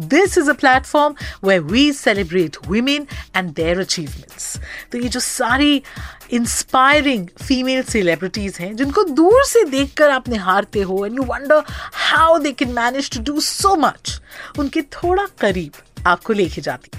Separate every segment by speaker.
Speaker 1: This is a platform where we celebrate women and their achievements तो ये जो सारी इंस्पायरिंग फीमेल सेलिब्रिटीज हैं, जिनको दूर से देख कर आप निहारते हो and you wonder how they can manage to do so much उनके थोड़ा करीब आपको लेके जाती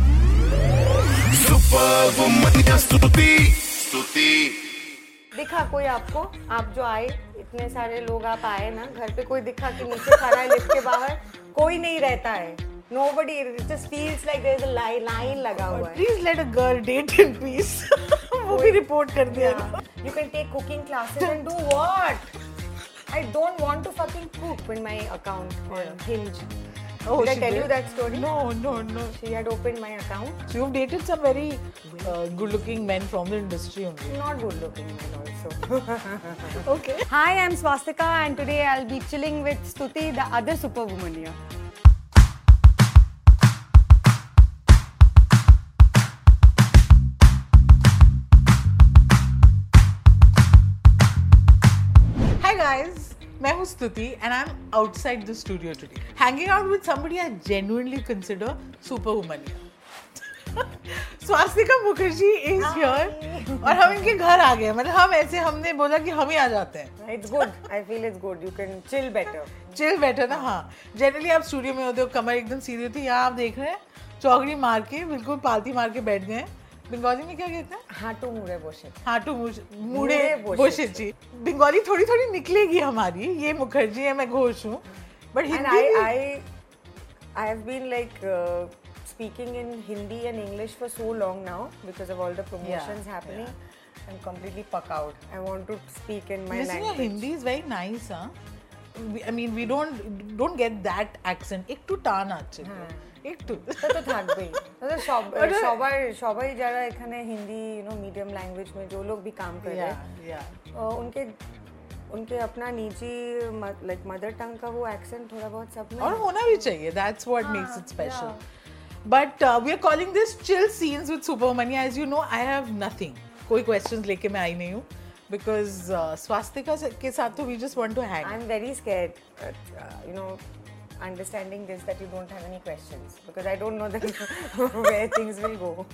Speaker 2: Superwoman स्तुति स्तुति
Speaker 3: दिखा कोई आपको आप जो आए इतने सारे लोग आप आए ना घर पे कोई दिखा कि नीचे खड़ा है लिफ्ट के बाहर कोई नहीं रहता है nobody it just feels like there's a line line लगा हुआ है
Speaker 1: please let a girl date in peace वो भी रिपोर्ट कर दिया
Speaker 3: Yeah. You can take cooking classes and do what? I don't want to fucking cook in my account on Hinge.
Speaker 1: Oh,
Speaker 3: Did I tell you that story?
Speaker 1: No, no, no.
Speaker 3: She had opened my account.
Speaker 1: So you've dated some very uh, good-looking men from the industry only.
Speaker 3: Not good looking man also.
Speaker 1: Okay.
Speaker 3: Hi, I'm Swastika and today I'll be chilling with Stuti, the other superwoman here.
Speaker 1: मैं हूँ स्तुति and I'm outside the studio today. Hanging out with somebody I genuinely consider superwoman. Swastika Mukherjee is here और हम इनके घर आ गए मतलब हम ऐसे हमने बोला कि हम ही आ जाते हैं
Speaker 3: It's good. I feel it's good. You can chill better.
Speaker 1: Chill बैठो ना हाँ जनरली आप स्टूडियो में होते हो कमर एकदम सीधी होती है यहाँ आप देख रहे हैं चौकड़ी मार के बिल्कुल पालती मार के बैठ गए हैं बंगाली में क्या कहते हैं
Speaker 3: हाटू मुड़े बोशे
Speaker 1: हाटू मुड़े बोशे जी बंगाली थोड़ी थोड़ी निकलेगी हमारी ये मुखर्जी है मैं घोष हूँ but
Speaker 3: I I I have been like speaking in Hindi and English for so long now because of all the promotions
Speaker 1: yeah,
Speaker 3: happening. Yeah. I'm completely puck out. I want to speak in my
Speaker 1: Listen,
Speaker 3: language.
Speaker 1: Your Hindi is very nice, huh? We, I mean, we don't don't get that accent. एक तो टान आचे हाँ. একটু
Speaker 3: তা তো থাকবেই তা তো সব
Speaker 1: ওটা-
Speaker 3: সবার সবাই যারা এখানে Hindi you know medium language में जो लोग भी काम कर रहे
Speaker 1: yeah,
Speaker 3: हैं
Speaker 1: yeah.
Speaker 3: अ, उनके उनके अपना निजी लाइक मदर टंग का वो एक्सेंट थोड़ा बहुत सब में
Speaker 1: और
Speaker 3: है।
Speaker 1: होना भी चाहिए that's what makes
Speaker 3: हाँ,
Speaker 1: it special
Speaker 3: yeah.
Speaker 1: but uh, we are calling this chill scenes with supermania as you know i have nothing कोई questions लेके मैं आई नहीं हूँ because uh, swastika से- के साथ तो we just want to hang
Speaker 3: I'm very scared, at, uh, you know, understanding this that you don't have any questions because I don't know that where things will go.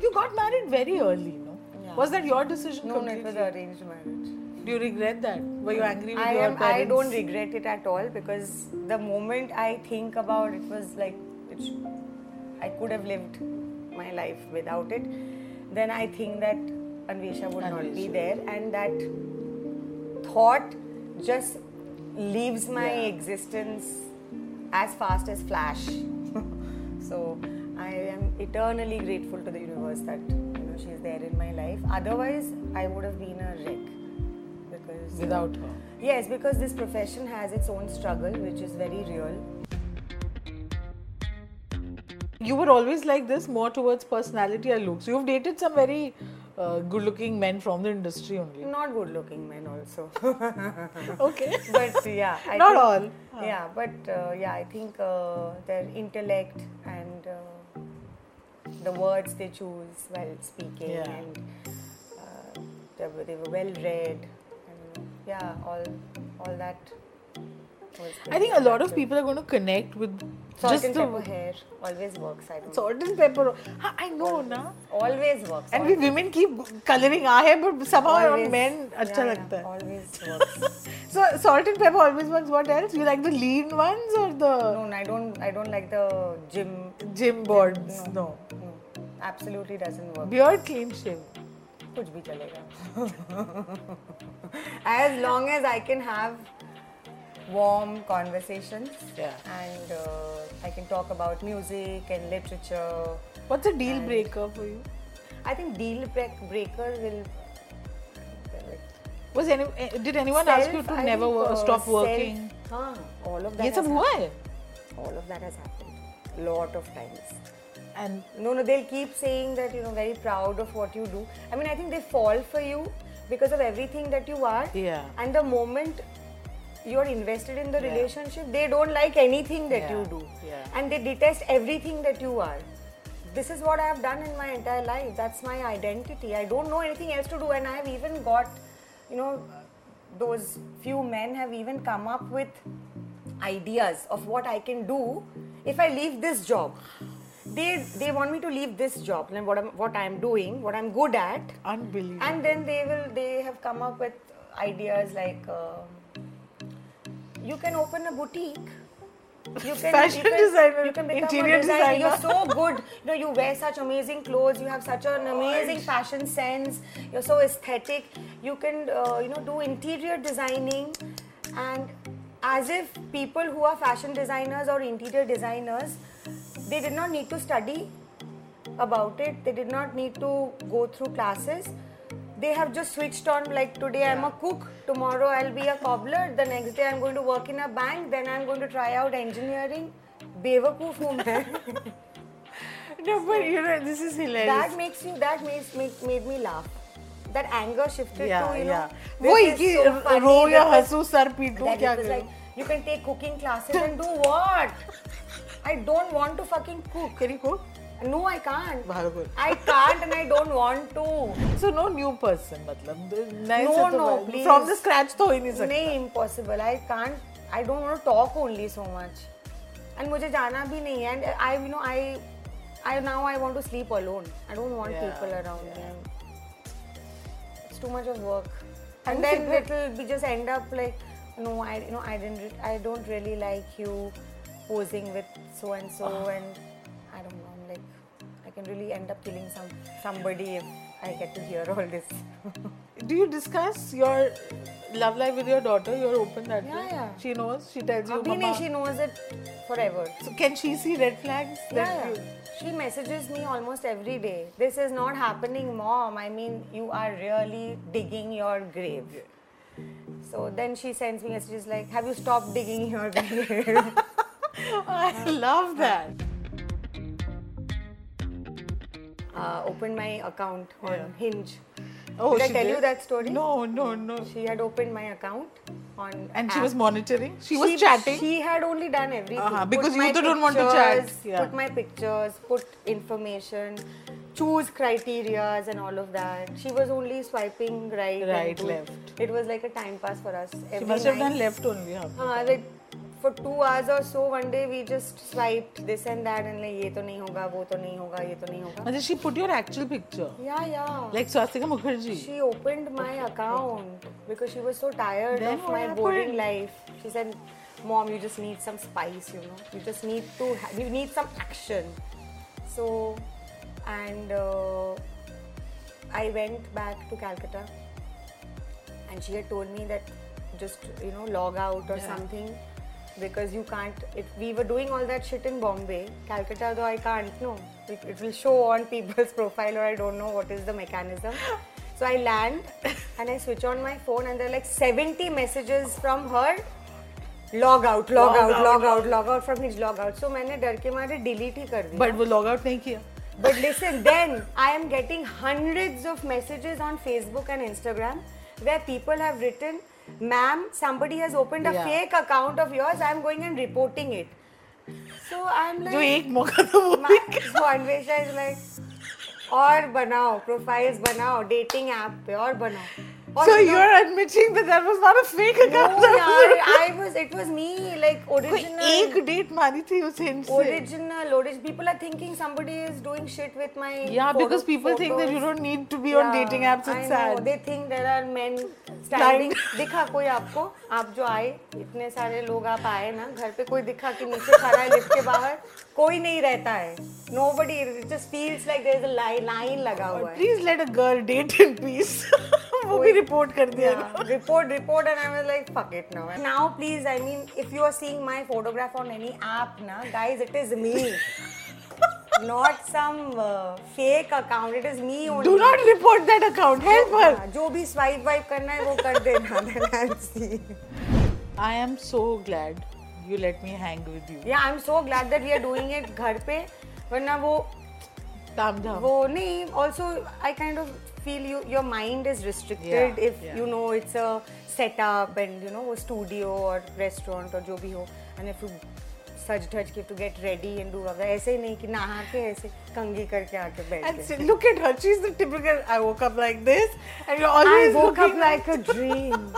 Speaker 1: you got married very early no
Speaker 3: Yeah.
Speaker 1: was that your decision
Speaker 3: No, no, it was arranged marriage.
Speaker 1: do you regret that were you angry with
Speaker 3: I
Speaker 1: your
Speaker 3: am.
Speaker 1: parents
Speaker 3: I don't regret it at all because the moment I think about it was like it I could have lived my life without it. Then I think that Anvesha would not be there, and that thought just leaves my
Speaker 1: Yeah.
Speaker 3: existence as fast as flash. so I am eternally grateful to the universe that you know she's there in my life. Otherwise, I would have been a wreck because uh,
Speaker 1: without her
Speaker 3: Yes, because this profession has its own struggle, which is very real.
Speaker 1: you were always like this more towards personality or looks you've dated some very uh, good looking men from the industry only
Speaker 3: Not good looking men, also.
Speaker 1: okay
Speaker 3: but yeah. I
Speaker 1: Not
Speaker 3: think-
Speaker 1: all.
Speaker 3: Yeah, but uh, yeah, I think uh, their intellect and uh, the words they choose while speaking
Speaker 1: Yeah.
Speaker 3: and uh, they, were, they were well read and yeah, all all that
Speaker 1: I think a lot of people are going to connect with
Speaker 3: Salt
Speaker 1: just
Speaker 3: and
Speaker 1: the
Speaker 3: pepper hair always works. I don't.
Speaker 1: salt and pepper. Ha, I know, na.
Speaker 3: always works.
Speaker 1: And we
Speaker 3: always,
Speaker 1: women keep coloring our hair, but somehow on
Speaker 3: always.
Speaker 1: men अच्छा
Speaker 3: Yeah,
Speaker 1: लगता
Speaker 3: yeah,
Speaker 1: है.
Speaker 3: Always works.
Speaker 1: So salt and pepper always works. What else? You like the lean ones or the
Speaker 3: no, I don't. I don't like the gym.
Speaker 1: gym boards? No.
Speaker 3: No, absolutely doesn't work.
Speaker 1: Beard clean shave.
Speaker 3: कुछ भी चलेगा. as long as I can have warm conversations.
Speaker 1: Yeah.
Speaker 3: And uh, I can talk about music and literature.
Speaker 1: What's a deal breaker for you?
Speaker 3: I think deal breaker will.
Speaker 1: Was any eh, did anyone self, ask you to
Speaker 3: I
Speaker 1: never
Speaker 3: think, uh,
Speaker 1: stop working?
Speaker 3: Self, huh, all of that. Yes,
Speaker 1: why?
Speaker 3: All of that has happened. A lot of times.
Speaker 1: And
Speaker 3: no, no, they'll keep saying that you know very proud of what you do. I mean, I think they fall for you because of everything that you are.
Speaker 1: Yeah.
Speaker 3: And the moment you're invested in the
Speaker 1: Yeah.
Speaker 3: relationship, they don't like anything that
Speaker 1: Yeah,
Speaker 3: you do,
Speaker 1: yeah.
Speaker 3: and they detest everything that you are. This is what I have done in my entire life. That's my identity. I don't know anything else to do, and I have even got, you know, those few men have even come up with ideas of what I can do if I leave this job. They they want me to leave this job and what I'm what I'm doing, what I'm good at,
Speaker 1: unbelievable.
Speaker 3: and then they will they have come up with ideas like uh, you can open a boutique. You can,
Speaker 1: Fashion
Speaker 3: you can,
Speaker 1: designer,
Speaker 3: you can become
Speaker 1: interior
Speaker 3: a designer. You're so good. You know, you wear such amazing clothes. You have such an amazing fashion sense. You're so aesthetic. You can, uh, you know, do interior designing, and as if people who are fashion designers or interior designers, they did not need to study about it. They did not need to go through classes They have just switched on like today I'm a cook, tomorrow I'll be a cobbler, the next day I'm going to work in a bank, then I'm going to try out engineering. बेवकूफ हूँ मैं
Speaker 1: no, but you know this is hilarious.
Speaker 3: that makes you that makes make, made me laugh that anger shifted
Speaker 1: yeah,
Speaker 3: to you know
Speaker 1: yeah.
Speaker 3: this
Speaker 1: वही
Speaker 3: is
Speaker 1: कि
Speaker 3: so funny,
Speaker 1: रो या
Speaker 3: this is-
Speaker 1: हंसू sir पीटू
Speaker 3: that
Speaker 1: क्या
Speaker 3: it was
Speaker 1: करूं?
Speaker 3: like you can take cooking classes and do what I don't want to fucking cook
Speaker 1: Can you cook?
Speaker 3: No I can't
Speaker 1: भागो।
Speaker 3: I can't and I don't want to
Speaker 1: So no new person मतलब नए
Speaker 3: No,
Speaker 1: से तो
Speaker 3: no, please.
Speaker 1: from the scratch तो हो ही नहीं सकता.
Speaker 3: नहीं impossible I can't I don't want to talk only so much and मुझे जाना भी नहीं है and I you know I I now I want to sleep alone I don't want
Speaker 1: Yeah,
Speaker 3: people around
Speaker 1: yeah.
Speaker 3: me it's too much of work
Speaker 1: And
Speaker 3: then
Speaker 1: secret-
Speaker 3: it'll be just end up like no I you know I didn't I don't really like you posing with so and so
Speaker 1: Ah.
Speaker 3: and can really end up killing some somebody if I get to hear all this.
Speaker 1: Do you discuss your love life with your daughter? You're open that
Speaker 3: yeah,
Speaker 1: way.
Speaker 3: Yeah.
Speaker 1: She knows. She tells you.
Speaker 3: Abhine, she knows it forever.
Speaker 1: So can she see red flags?
Speaker 3: Yeah. yeah. She messages me almost every day. This is not happening, mom. I mean, you are really digging your grave. So then she sends me messages like, "Have you stopped digging your grave?"
Speaker 1: I love that
Speaker 3: uh, opened my account on
Speaker 1: Yeah.
Speaker 3: Hinge.
Speaker 1: Oh,
Speaker 3: Did I tell
Speaker 1: did?
Speaker 3: you that story?
Speaker 1: No, no, no.
Speaker 3: She had opened my account on.
Speaker 1: And she was monitoring. She was chatting.
Speaker 3: She had only done everything.
Speaker 1: Uh-huh,
Speaker 3: Put
Speaker 1: because you two don't want to chat, yeah.
Speaker 3: Put my pictures, put information, choose criterias and all of that. She was only swiping right, and
Speaker 1: Right, left.
Speaker 3: It was like a time pass for us.
Speaker 1: she
Speaker 3: Every
Speaker 1: must have done left only. Huh?
Speaker 3: like for two hours or so, one day we just swiped this and that and like ये तो नहीं होगा, वो तो नहीं होगा, ये तो नहीं होगा.
Speaker 1: And then she put your actual picture.
Speaker 3: Yeah, yeah.
Speaker 1: Like Swastika Mukherjee.
Speaker 3: She opened my account because she was so tired
Speaker 1: Then
Speaker 3: of
Speaker 1: what
Speaker 3: my boring
Speaker 1: happened?
Speaker 3: life. She said, "Mom, you just need some spice, you know. You just need to, ha- you need some action." So, and uh, I went back to Calcutta, and she had told me that just you know log out or
Speaker 1: Yeah.
Speaker 3: something because you can't. It, we were doing all that shit in Bombay, Calcutta, though I can't. No, it, it will show on people's profile, or I don't know what is the mechanism. So I land and I switch on my phone, and there are like 70 messages from her. Log out, log,
Speaker 1: Log
Speaker 3: out,
Speaker 1: out,
Speaker 3: log out, log out from his log out. So मैंने डर के मारे delete ही कर दिया.
Speaker 1: But वो log out नहीं किया.
Speaker 3: But listen, then I am getting hundreds of messages on Facebook and Instagram where people have written, Ma'am, somebody has opened a
Speaker 1: Yeah.
Speaker 3: fake account of yours, I'm going and reporting it. So I'm like,
Speaker 1: जो एक मौका था वो
Speaker 3: so Anvesha is like, और बनाओ, profiles बनाओ, dating app पे और बनाओ. और
Speaker 1: So
Speaker 3: मतलब-
Speaker 1: you're admitting that that was not a fake account.
Speaker 3: No, यार, I was, it was me, like original.
Speaker 1: एक डेट मारी थी उस से.
Speaker 3: Original, original. People are thinking somebody is doing shit with my.
Speaker 1: Yeah,
Speaker 3: photo-
Speaker 1: because people photos. think that you don't need to be
Speaker 3: yeah, on
Speaker 1: dating apps. It's I
Speaker 3: know.
Speaker 1: sad.
Speaker 3: They think there are men standing. दिखा कोई आपको आप जो आए इतने सारे लोग आप आए ना घर पे कोई दिखा कि नीचे खड़ा है लिफ्ट के बाहर कोई नहीं रहता है nobody it just feels like there is a line line लगा हुआ है
Speaker 1: Please let a girl date in peace. वो भी रिपोर्ट कर दिया
Speaker 3: report report and I was like fuck it now now please I mean if you are seeing my photograph on any app ना guys it is me not some fake account it is me only
Speaker 1: do not report that account help her
Speaker 3: जो भी swipe wipe करना है वो कर देना then I see
Speaker 1: I am so glad you let me hang with you
Speaker 3: yeah I am so glad that we are doing it घर पे वरना वो
Speaker 1: काम धाम
Speaker 3: वो नहीं also I kind of feel you your mind is restricted if you know it's a setup and you know वो studio और रेस्टोरेंट और जो भी हो एंड इफ़ यू सज धज के to get ready and do अगर ऐसे ही नहीं कि नहा के ऐसे कंगी करके आके बैठ
Speaker 1: and look at her she is the typical I woke up like this and
Speaker 3: you
Speaker 1: always
Speaker 3: woke up like a dream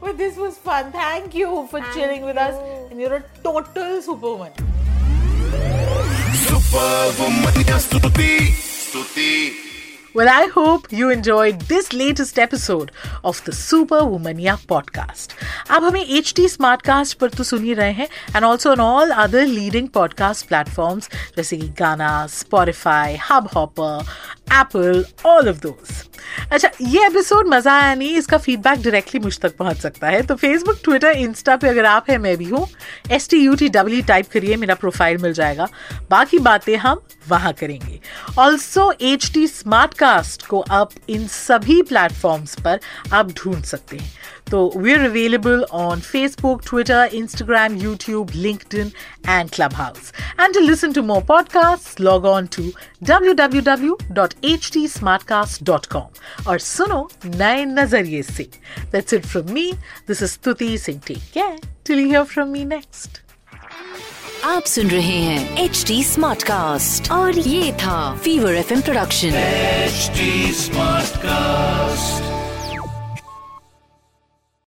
Speaker 1: But this was fun. Thank you for
Speaker 3: Thank
Speaker 1: chilling with
Speaker 3: you. us.
Speaker 1: And you're a total superwoman. well, I hope you enjoyed this latest episode of the Superwomania podcast. Now, we are HT Smartcast par to suni rahe and also on all other leading podcast platforms like Gaana, Spotify, Hubhopper, Apple all of those अच्छा ये episode मज़ा आया नहीं, इसका feedback directly मुझ तक पहुँच सकता है। तो फेसबुक ट्विटर इंस्टा पे अगर आप है, मैं भी हूँ S T U T W type करिए, मेरा प्रोफ़ाइल मिल जाएगा। बाकी बातें हम वहाँ करेंगे। Also H T smart cast को आप इन सभी प्लेटफॉर्म्स पर आप ढूंढ सकते हैं। So we're available on Facebook, Twitter, Instagram, YouTube, LinkedIn, and Clubhouse. And to listen to more podcasts, log on to www.htsmartcast.com or suno nain nazariye se. That's it from me. This is Stuti Singh. Take care till you hear from me next.
Speaker 4: आप सुन रहे हैं H D smart cast और ये था fever F production
Speaker 2: H smart cast